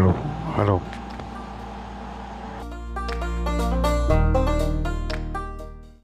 Aló, aló.